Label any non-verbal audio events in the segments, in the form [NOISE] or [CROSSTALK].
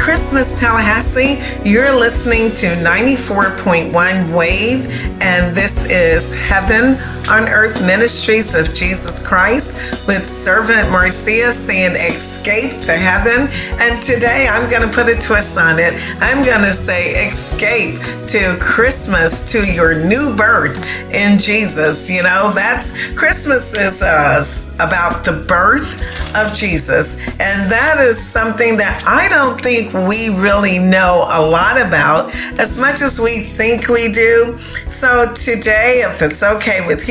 Christmas, Tallahassee. You're listening to 94.1 Wave, and this is Heaven on Earth Ministries of Jesus Christ with Servant Marcia saying Escape to Heaven. And today I'm going to put a twist on it. I'm going to say Escape to Christmas, to your new birth in Jesus. You know, that's Christmas is uh, about the birth of Jesus. And that is something that I don't think we really know a lot about as much as we think we do. So today, if it's okay with you,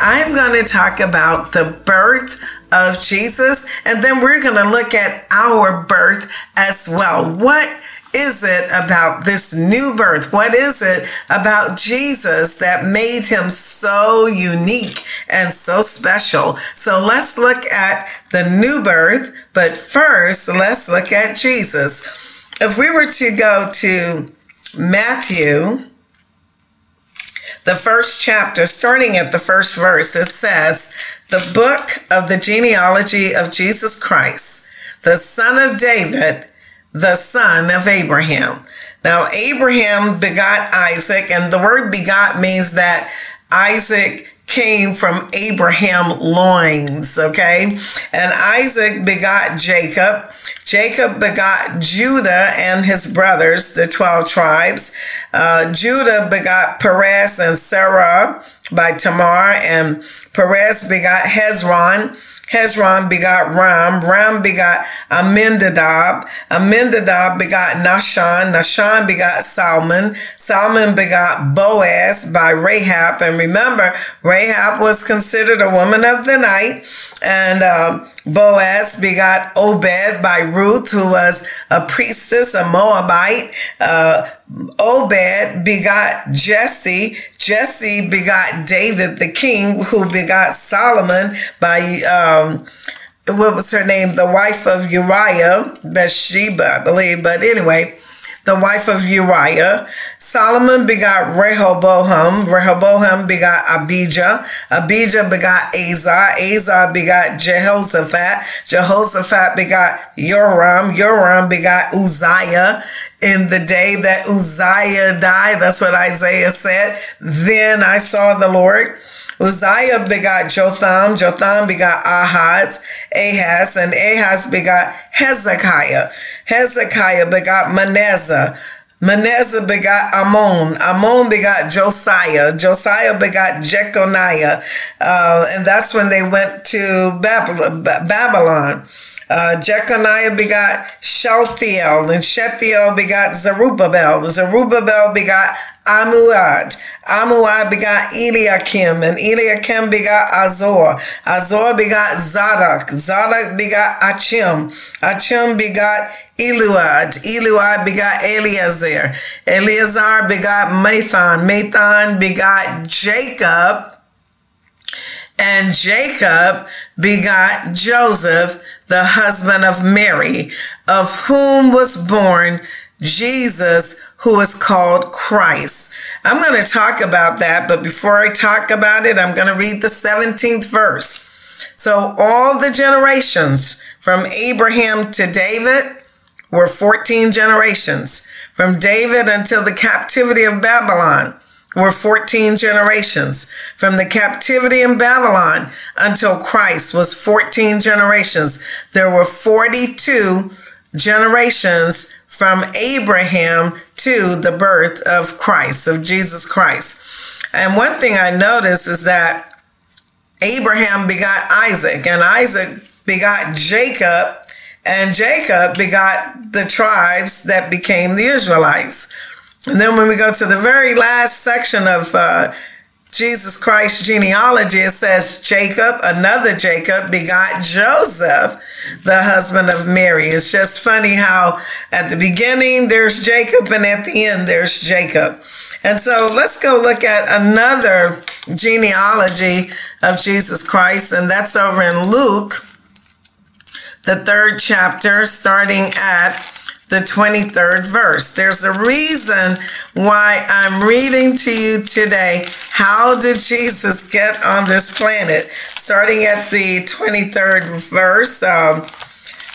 I'm going to talk about the birth of Jesus, and then we're going to look at our birth as well. What is it about this new birth? What is it about Jesus that made him so unique and so special? So let's look at the new birth, but first, let's look at Jesus. If we were to go to Matthew, the first chapter, starting at the first verse, it says, The book of the genealogy of Jesus Christ, the son of David, the son of Abraham. Now, Abraham begot Isaac, and the word begot means that Isaac came from Abraham loins, okay? And Isaac begot Jacob. Jacob begot Judah and his brothers, the 12 tribes. Uh, Judah begot Perez and Zerah by Tamar, and Perez begot Hezron. Hezron begot Ram. Ram begot Amminadab. Amminadab begot Nahshon. Nahshon begot Salmon. Salmon begot Boaz by Rahab. And remember, Rahab was considered a woman of the night. And uh, Boaz begot Obed by Ruth, who was a priestess, a Moabite. Uh, Obed begot Jesse. Jesse begot David the king, who begot Solomon by um, what was her name? The wife of Uriah, Bathsheba, I believe. But anyway, the wife of Uriah. Solomon begot Rehoboam. Rehoboam begot Abijah. Abijah begot Azar. Azar begot Jehoshaphat. Jehoshaphat begot Joram. Joram begot Uzziah. In the day that Uzziah died, that's what Isaiah said. Then I saw the Lord. Uzziah begot Jotham. Jotham begot Ahaz, Ahaz, and Ahaz begot Hezekiah. Hezekiah begot Manasseh. Manasseh begot Amon. Amon begot Josiah. Josiah begot Jeconiah. Uh, and that's when they went to Babylon. Uh, Jeconiah begot Shealtiel, and Shealtiel begot Zerubbabel. Zerubbabel begot Amuad. Amuad begot Eliakim, and Eliakim begot Azor. Azor begot Zadok. Zadok begot Achim. Achim begot Eliud. Eliud begot Eleazar. Eleazar begot Matthan. Matthan begot Jacob. And Jacob begot Joseph, the husband of Mary, of whom was born Jesus, who is called Christ. I'm going to talk about that, but before I talk about it, I'm going to read the 17th verse. So, all the generations from Abraham to David were 14 generations. From David until the captivity of Babylon were 14 generations. From the captivity in Babylon until Christ was 14 generations. There were 42 generations from Abraham to the birth of Christ, of Jesus Christ. And one thing I noticed is that Abraham begot Isaac, and Isaac begot Jacob, And Jacob begot the tribes that became the Israelites. And then when we go to the very last section of uh, Jesus Christ's genealogy, it says Jacob, another Jacob, begot Joseph, the husband of Mary. It's just funny how at the beginning there's Jacob and at the end there's Jacob. And so let's go look at another genealogy of Jesus Christ, and that's over in Luke, the third chapter, starting at the 23rd verse. There's a reason why I'm reading to you today. How did Jesus get on this planet? Starting at the 23rd verse, um,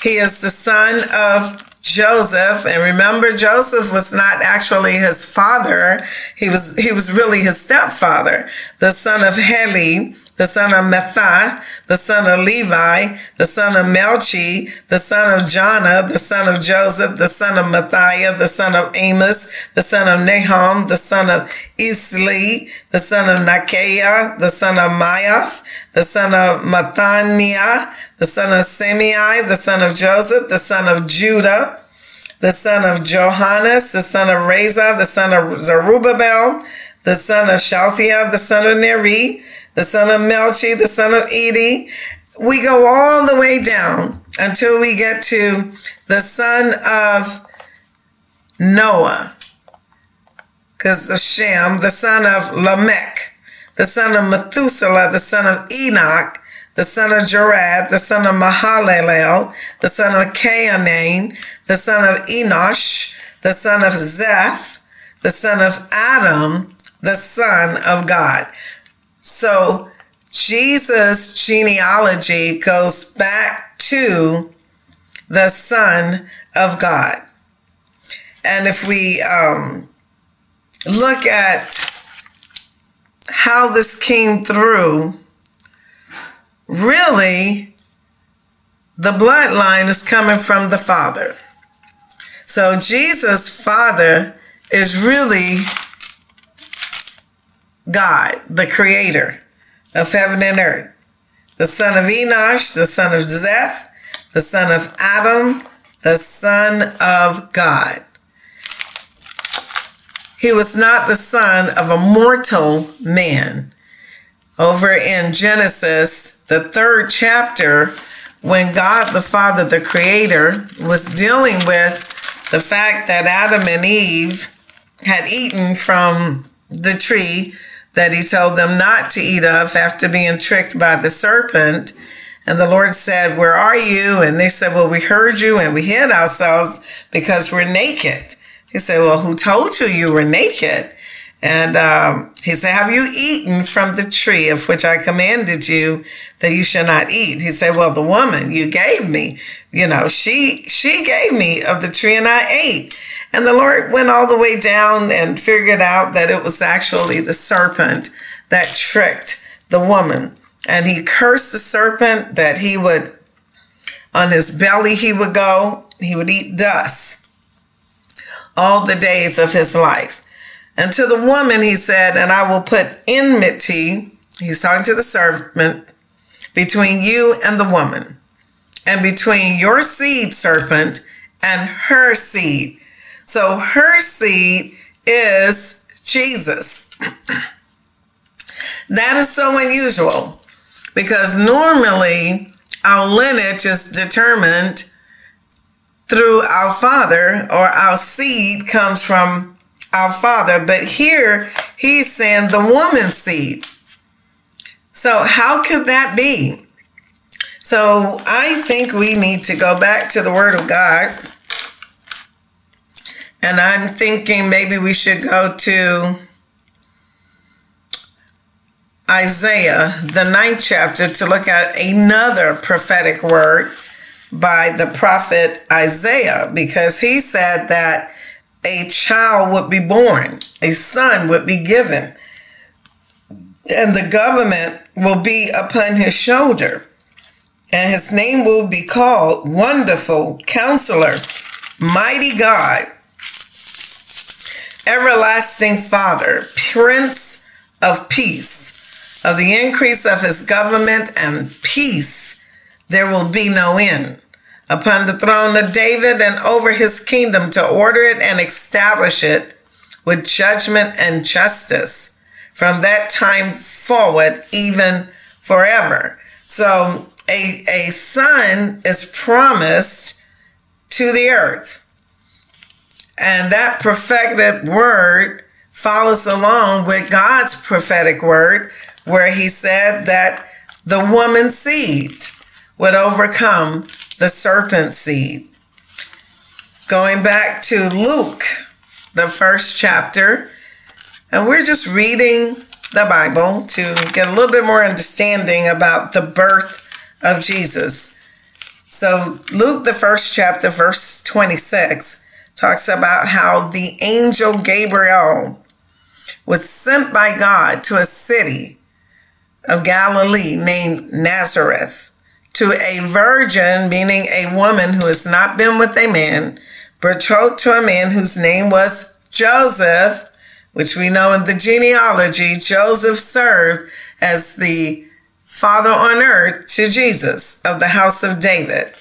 he is the son of Joseph, and remember, Joseph was not actually his father. He was he was really his stepfather, the son of Heli, the son of Matthat, the son of Levi, the son of Melchi, the son of Jonah, the son of Joseph, the son of Matthiah, the son of Amos, the son of Nahum, the son of Esli, the son of Nakiah, the son of Maath, the son of Mathaniah, the son of Semei, the son of Joseph, the son of Judah, the son of Johannes, the son of Rhesa, the son of Zerubbabel, the son of Shealtiel, the son of Neri, the son of Melchi, the son of Edi. We go all the way down until we get to the son of Noah, because of Shem, the son of Lamech, the son of Methuselah, the son of Enoch, the son of Jared, the son of Mahalalel, the son of Cainan, the son of Enosh, the son of Zeth, the son of Adam, the son of God. So Jesus' genealogy goes back to the Son of God. And if we um, look at how this came through, really, the bloodline is coming from the Father. So Jesus' Father is really God, the creator of heaven and earth, the son of Enosh, the son of Zeth, the son of Adam, the son of God. He was not the son of a mortal man. Over in Genesis, the third chapter, when God the Father, the Creator, was dealing with the fact that Adam and Eve had eaten from the tree that he told them not to eat of after being tricked by the serpent. And the Lord said, Where are you? And they said, Well, we heard you and we hid ourselves because we're naked. He said, Well, who told you you were naked? And um, he said, Have you eaten from the tree of which I commanded you that you shall not eat? He said, Well, the woman you gave me, you know, she she gave me of the tree and I ate. And the Lord went all the way down and figured out that it was actually the serpent that tricked the woman. And he cursed the serpent that he would, on his belly, he would go, he would eat dust all the days of his life. And to the woman, he said, And I will put enmity, he's talking to the serpent, between you and the woman, and between your seed, serpent, and her seed. So her seed is Jesus. that is so unusual because normally our lineage is determined through our father or our seed comes from our father. But here he's saying the woman's seed. So, how could that be? So, I think we need to go back to the Word of God and I'm thinking maybe we should go to Isaiah, the ninth chapter, to look at another prophetic word by the prophet Isaiah, because he said that a child would be born, a son would be given, and the government will be upon his shoulder, and his name will be called Wonderful Counselor, Mighty God everlasting Father, Prince of Peace. Of the increase of his government and peace, there will be no end. upon the throne of David and over his kingdom to order it and establish it with judgment and justice from that time forward, even forever. So a, a son is promised to the earth. And that prophetic word follows along with God's prophetic word, where he said that the woman's seed would overcome the serpent seed. Going back to Luke, the first chapter, and we're just reading the Bible to get a little bit more understanding about the birth of Jesus. So, Luke, the first chapter, verse 26, talks about how the angel Gabriel was sent by God to a city of Galilee named Nazareth to a virgin, meaning a woman who has not been with a man, betrothed to a man whose name was Joseph, which we know in the genealogy, Joseph served as the father on earth to Jesus of the house of David.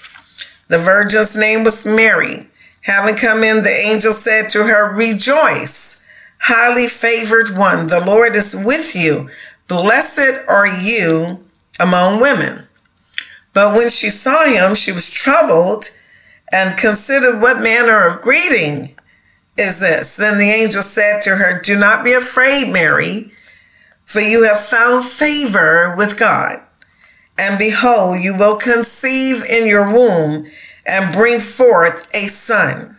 The virgin's name was Mary. Having come in, the angel said to her, Rejoice, highly favored one, the Lord is with you. Blessed are you among women. But when she saw him, she was troubled and considered what manner of greeting is this. Then the angel said to her, Do not be afraid, Mary, for you have found favor with God. And behold, you will conceive in your womb and bring forth a son.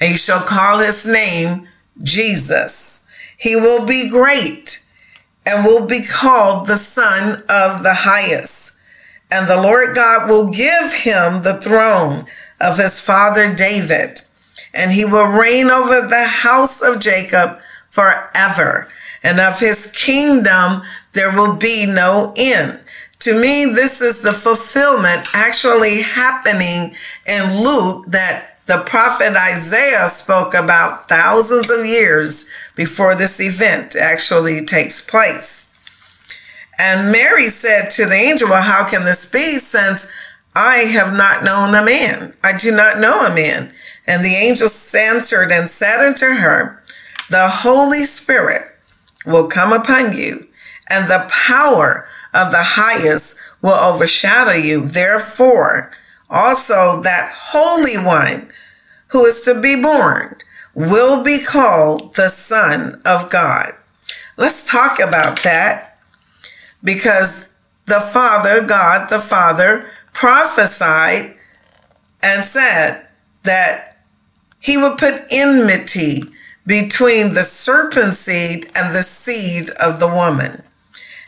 And you shall call his name Jesus. He will be great and will be called the Son of the Highest. And the Lord God will give him the throne of his father David, and he will reign over the house of Jacob forever. And of his kingdom there will be no end. To me, this is the fulfillment actually happening in Luke that the prophet Isaiah spoke about thousands of years before this event actually takes place. And Mary said to the angel, Well, how can this be since I have not known a man? I do not know a man. And the angel answered and said unto her, The Holy Spirit will come upon you, and the power of the highest will overshadow you. Therefore, also that Holy One who is to be born will be called the Son of God. Let's talk about that because the Father, God the Father, prophesied and said that he would put enmity between the serpent seed and the seed of the woman.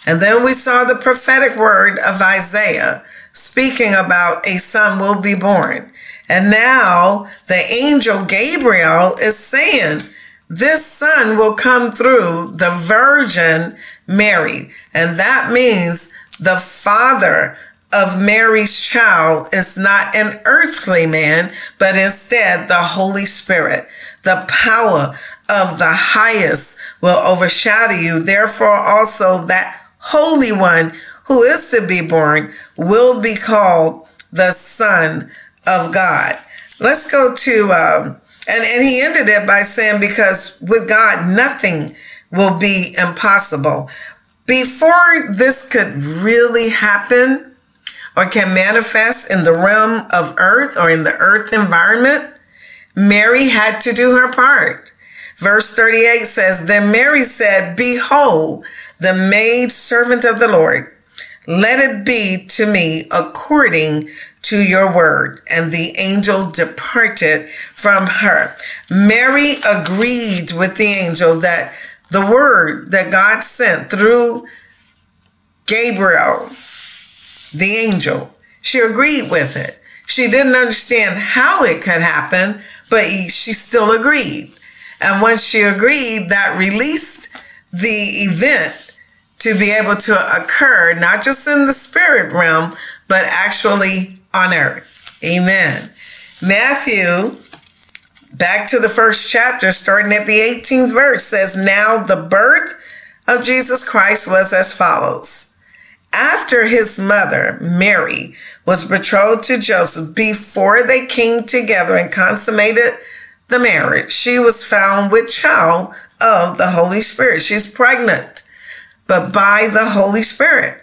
And then we saw the prophetic word of Isaiah speaking about a son will be born. And now the angel Gabriel is saying, This son will come through the virgin Mary. And that means the father of Mary's child is not an earthly man, but instead the Holy Spirit. The power of the highest will overshadow you. Therefore, also that Holy One who is to be born will be called the Son of God. Let's go to, um, and, and he ended it by saying, because with God, nothing will be impossible. Before this could really happen or can manifest in the realm of earth or in the earth environment, Mary had to do her part. Verse 38 says, Then Mary said, Behold, the maid servant of the Lord, let it be to me according to your word. And the angel departed from her. Mary agreed with the angel that the word that God sent through Gabriel, the angel, she agreed with it. She didn't understand how it could happen, but she still agreed. And once she agreed, that released the event to be able to occur, not just in the spirit realm, but actually on earth. Amen. Matthew back to the first chapter, starting at the 18th verse, says, Now the birth of Jesus Christ was as follows. After his mother, Mary, was betrothed to Joseph before they came together and consummated the marriage. She was found with child of the Holy Spirit. She's pregnant, but by the Holy Spirit.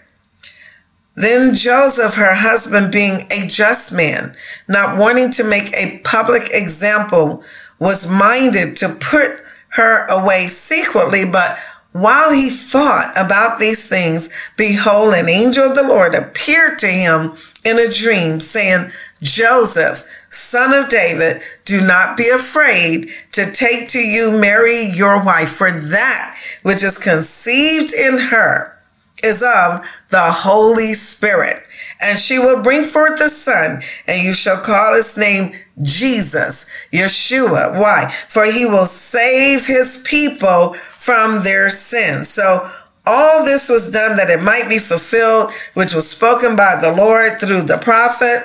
Then Joseph, her husband, being a just man, not wanting to make a public example, was minded to put her away secretly. But while he thought about these things, behold, an angel of the Lord appeared to him in a dream, saying, Joseph, son of David, do not be afraid to take to you Mary, your wife, for that which is conceived in her is of the Holy Spirit. And she will bring forth a son, and you shall call his name Jesus, Yeshua. Why? For he will save his people from their sins. So all this was done that it might be fulfilled, which was spoken by the Lord through the prophet.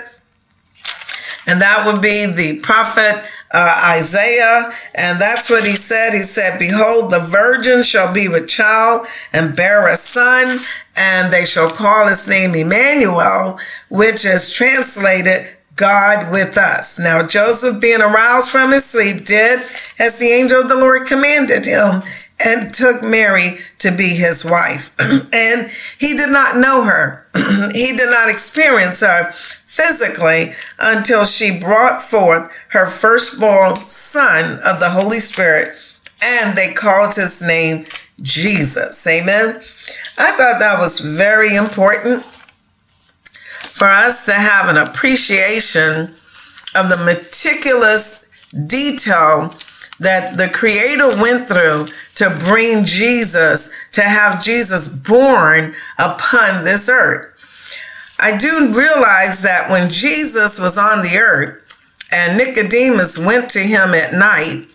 And that would be the prophet uh, Isaiah. And that's what he said. He said, Behold, the virgin shall be with child and bear a son, and they shall call his name Emmanuel, which is translated God with us. Now, Joseph, being aroused from his sleep, did as the angel of the Lord commanded him and took Mary to be his wife. [CLEARS THROAT] and he did not know her, [CLEARS THROAT] he did not experience her physically until she brought forth her firstborn son of the Holy Spirit, and they called his name Jesus. Amen. I thought that was very important for us to have an appreciation of the meticulous detail that the Creator went through to bring Jesus, to have Jesus born upon this earth. I do realize that when Jesus was on the earth and Nicodemus went to him at night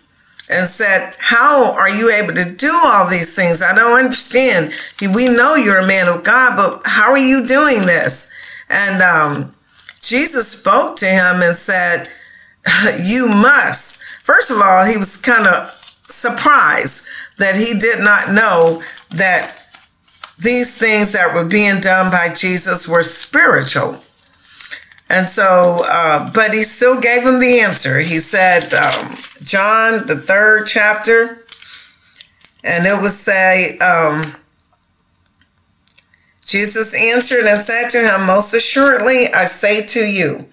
and said, How are you able to do all these things? I don't understand. We know you're a man of God, but how are you doing this? And um, Jesus spoke to him and said, [LAUGHS] You must. First of all, he was kind of surprised that he did not know that these things that were being done by Jesus were spiritual. And so, uh, but he still gave him the answer. He said, um, John, the third chapter, and it would say, um, Jesus answered and said to him, Most assuredly, I say to you,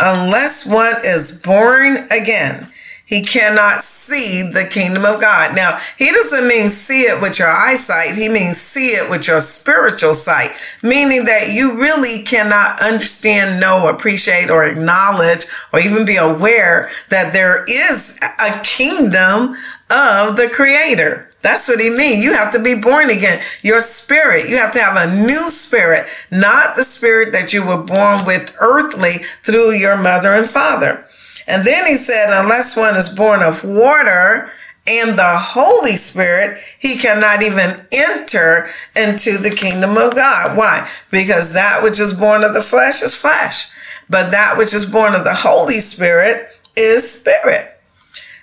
unless one is born again, he cannot see the kingdom of God. Now, he doesn't mean see it with your eyesight, he means see it with your spiritual sight, meaning that you really cannot understand, know, appreciate, or acknowledge, or even be aware that there is a kingdom of the Creator. That's what he means. You have to be born again. Your spirit, you have to have a new spirit, not the spirit that you were born with earthly through your mother and father. And then he said, unless one is born of water and the Holy Spirit, he cannot even enter into the kingdom of God. Why? Because that which is born of the flesh is flesh, but that which is born of the Holy Spirit is spirit.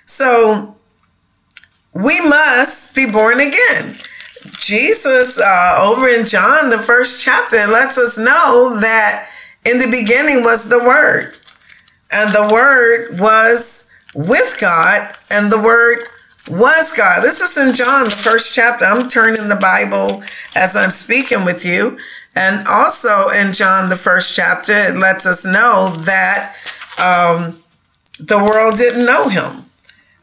So we must be born again. Jesus, uh, over in John, the first chapter, lets us know that in the beginning was the Word, and the Word was with God, and the Word was God. This is in John, the first chapter. I'm turning the Bible as I'm speaking with you. And also in John, the first chapter, it lets us know that um, the world didn't know him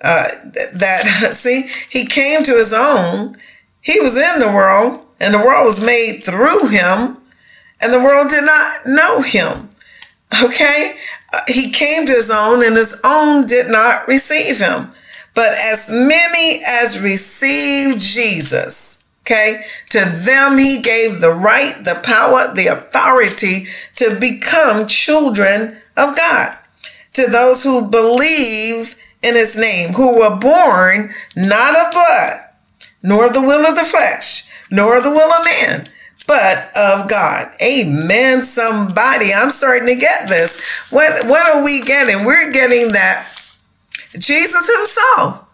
uh, that [LAUGHS] see he came to his own he was in the world and the world was made through him and the world did not know him okay he came to his own and his own did not receive him. But as many as received jesus okay to them he gave the right the power the authority to become children of god. To those who believe in his name, who were born not of blood, nor the will of the flesh, nor the will of man, but of God. Amen. Somebody, I'm starting to get this. What what are we getting? We're getting that Jesus himself.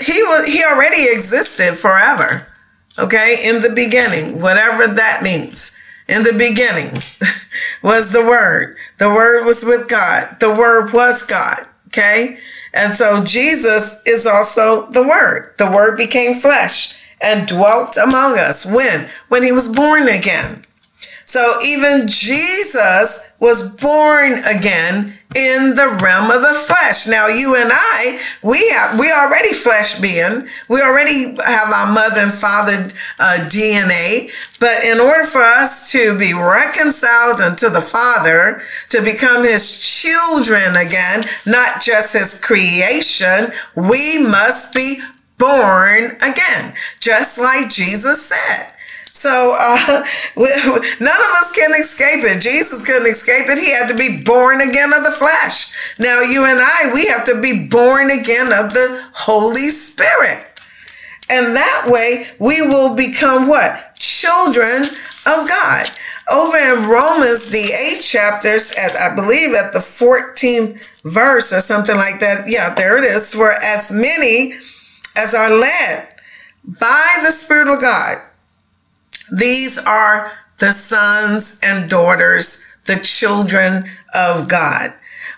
He was he already existed forever. Okay? In the beginning, whatever that means. in the beginning [LAUGHS] was the Word. The Word was with God. The Word was God. Okay? And so Jesus is also the Word. The Word became flesh and dwelt among us. When? When he was born again. So even Jesus was born again in the realm of the flesh. Now you and I, we have, we already flesh being. We already have our mother and father uh, DNA. But in order for us to be reconciled unto the Father, to become his children again, not just his creation, we must be born again, just like Jesus said. So uh, [LAUGHS] none of us can escape it. Jesus couldn't escape it. He had to be born again of the flesh. Now you and I, we have to be born again of the Holy Spirit. And that way we will become what? Children of God. Over in Romans, the eighth chapters, at I believe at the 14th verse or something like that. Yeah, there it is. For as many as are led by the Spirit of God, these are the sons and daughters, the children of God.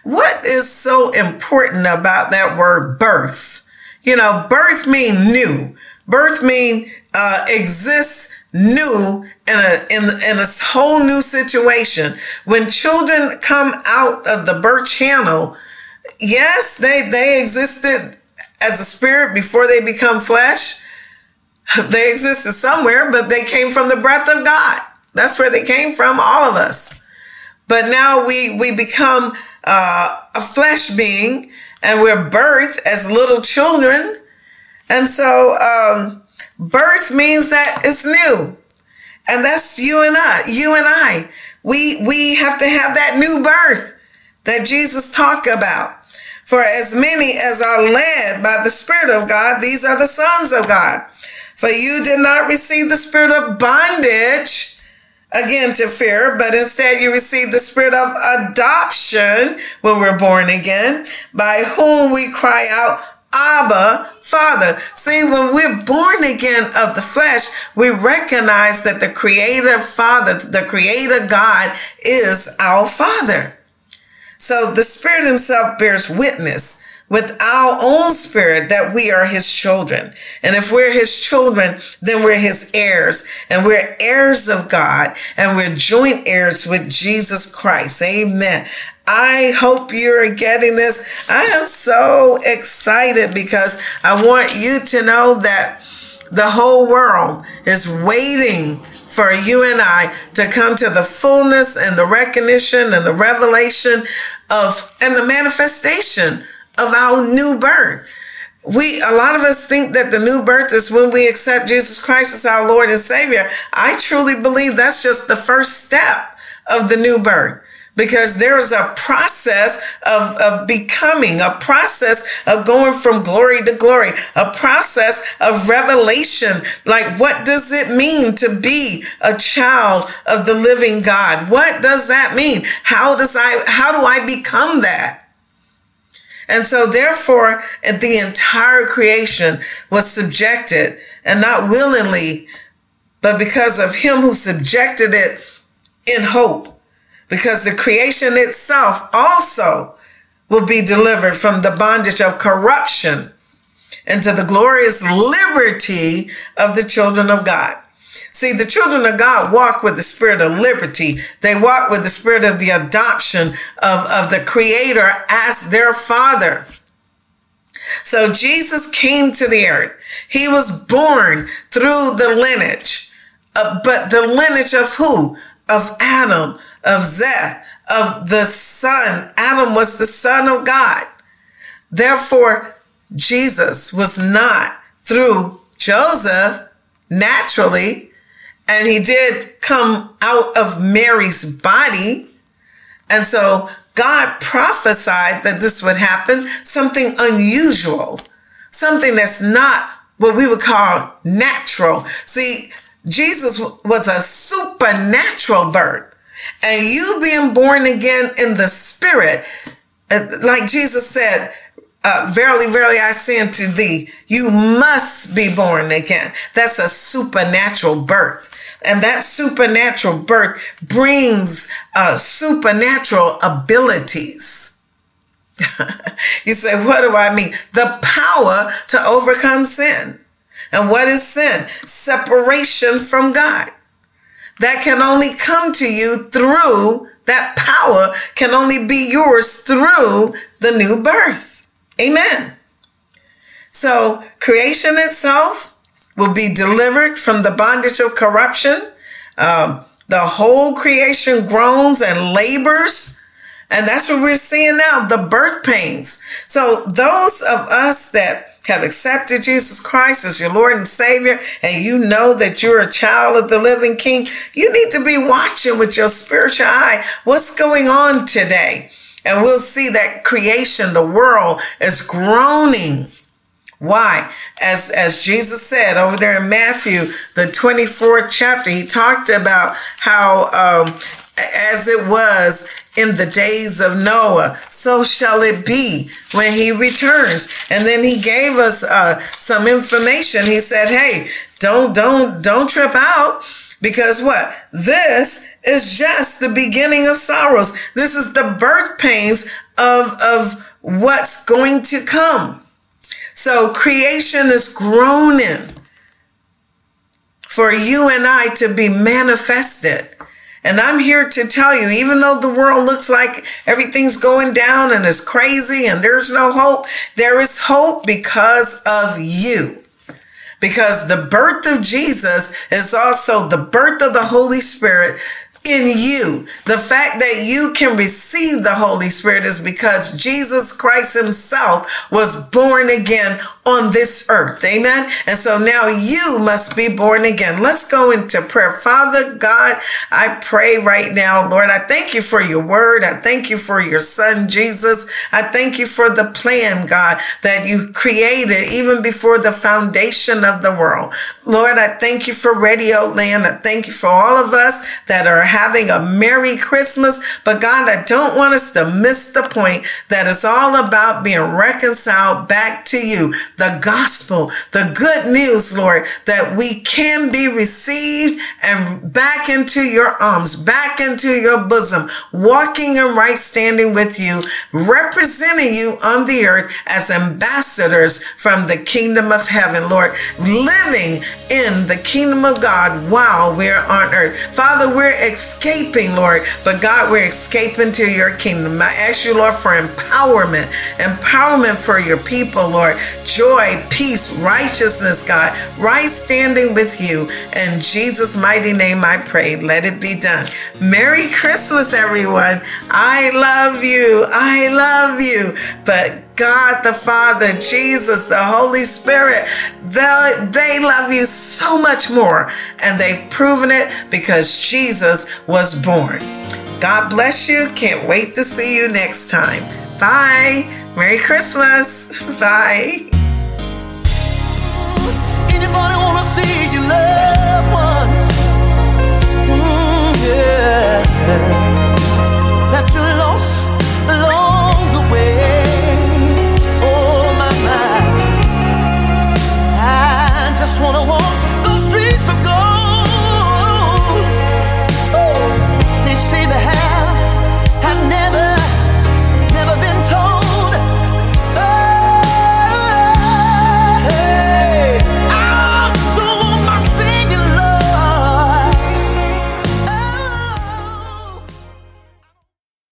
What is so important about that word birth? You know, birth mean new. Birth mean uh, exists new in a in, in a whole new situation. When children come out of the birth channel, yes, they they existed as a spirit before they become flesh. [LAUGHS] They existed somewhere, but they came from the breath of God. That's where they came from, all of us. But now we we become uh, a flesh being, and we're birthed as little children, and so um, birth means that it's new, and that's you and I. You and I. We we have to have that new birth that Jesus talked about. For as many as are led by the Spirit of God, these are the sons of God. For you did not receive the spirit of bondage again to fear, but instead you received the spirit of adoption when we're born again, by whom we cry out, Abba, Father. See, when we're born again of the flesh, we recognize that the Creator Father, the Creator God, is our Father. So the Spirit Himself bears witness with our own spirit that we are his children. And if we're his children, then we're his heirs and we're heirs of God and we're joint heirs with Jesus Christ. Amen. I hope you're getting this. I am so excited because I want you to know that the whole world is waiting for you and I to come to the fullness and the recognition and the revelation of and the manifestation of our new birth. We, a lot of us think that the new birth is when we accept Jesus Christ as our Lord and Savior. I truly believe that's just the first step of the new birth because there is a process of, of becoming, a process of going from glory to glory, a process of revelation. Like, what does it mean to be a child of the living God? What does that mean? How does I, how do I become that? And so, therefore, the entire creation was subjected, and not willingly, but because of him who subjected it in hope. Because the creation itself also will be delivered from the bondage of corruption into the glorious liberty of the children of God. See, the children of God walk with the spirit of liberty. They walk with the spirit of the adoption of, of the creator as their father. So Jesus came to the earth. He was born through the lineage, uh, but the lineage of who? Of Adam, of Seth, of the son. Adam was the son of God. Therefore, Jesus was not through Joseph naturally, and he did come out of Mary's body. And so God prophesied that this would happen, something unusual, something that's not what we would call natural. See, Jesus was a supernatural birth. And you being born again in the spirit, uh, like Jesus said, uh, verily, verily, I say unto thee, you must be born again. That's a supernatural birth. And that supernatural birth brings uh, supernatural abilities. [LAUGHS] you say, what do I mean? The power to overcome sin. And what is sin? Separation from God. That can only come to you through, that power can only be yours through the new birth. Amen. So creation itself will be delivered from the bondage of corruption. Um, the whole creation groans and labors. And that's what we're seeing now the birth pains. So, those of us that have accepted Jesus Christ as your Lord and Savior, and you know that you're a child of the living King, you need to be watching with your spiritual eye what's going on today. And we'll see that creation, the world, is groaning. Why? As, as Jesus said over there in Matthew, the 24th chapter, he talked about how, um, as it was in the days of Noah, so shall it be when he returns. And then he gave us uh, some information. He said, "Hey, don't don't don't trip out because what? This is just the beginning of sorrows. This is the birth pains of of what's going to come." So creation is groaning for you and I to be manifested. And I'm here to tell you, even though the world looks like everything's going down and is crazy and there's no hope, there is hope because of you. Because the birth of Jesus is also the birth of the Holy Spirit in you. The fact that you can receive the Holy Spirit is because Jesus Christ Himself was born again on this earth. Amen. And so now you must be born again. Let's go into prayer. Father God, I pray right now, Lord, I thank you for your word. I thank you for your son, Jesus. I thank you for the plan, God, that you created even before the foundation of the world. Lord, I thank you for Radio Land. I thank you for all of us that are having a Merry Christmas. But God, I don't want us to miss the point that it's all about being reconciled back to you the gospel, the good news, Lord, that we can be received and back into your arms, back into your bosom, walking in right standing with you, representing you on the earth as ambassadors from the kingdom of heaven, Lord, living in the kingdom of God while we're on earth. Father, we're escaping, Lord, but God, we're escaping to your kingdom. I ask you, Lord, for empowerment, empowerment for your people, Lord, joy, peace, righteousness, God, right standing with you. In Jesus' mighty name, I pray. Let it be done. Merry Christmas, everyone. I love you. I love you. But God the Father, Jesus, the Holy Spirit, they, they love you so much more. And they've proven it because Jesus was born. God bless you. Can't wait to see you next time. Bye. Merry Christmas. [LAUGHS] Bye. Anybody wanna see? Mm, yeah.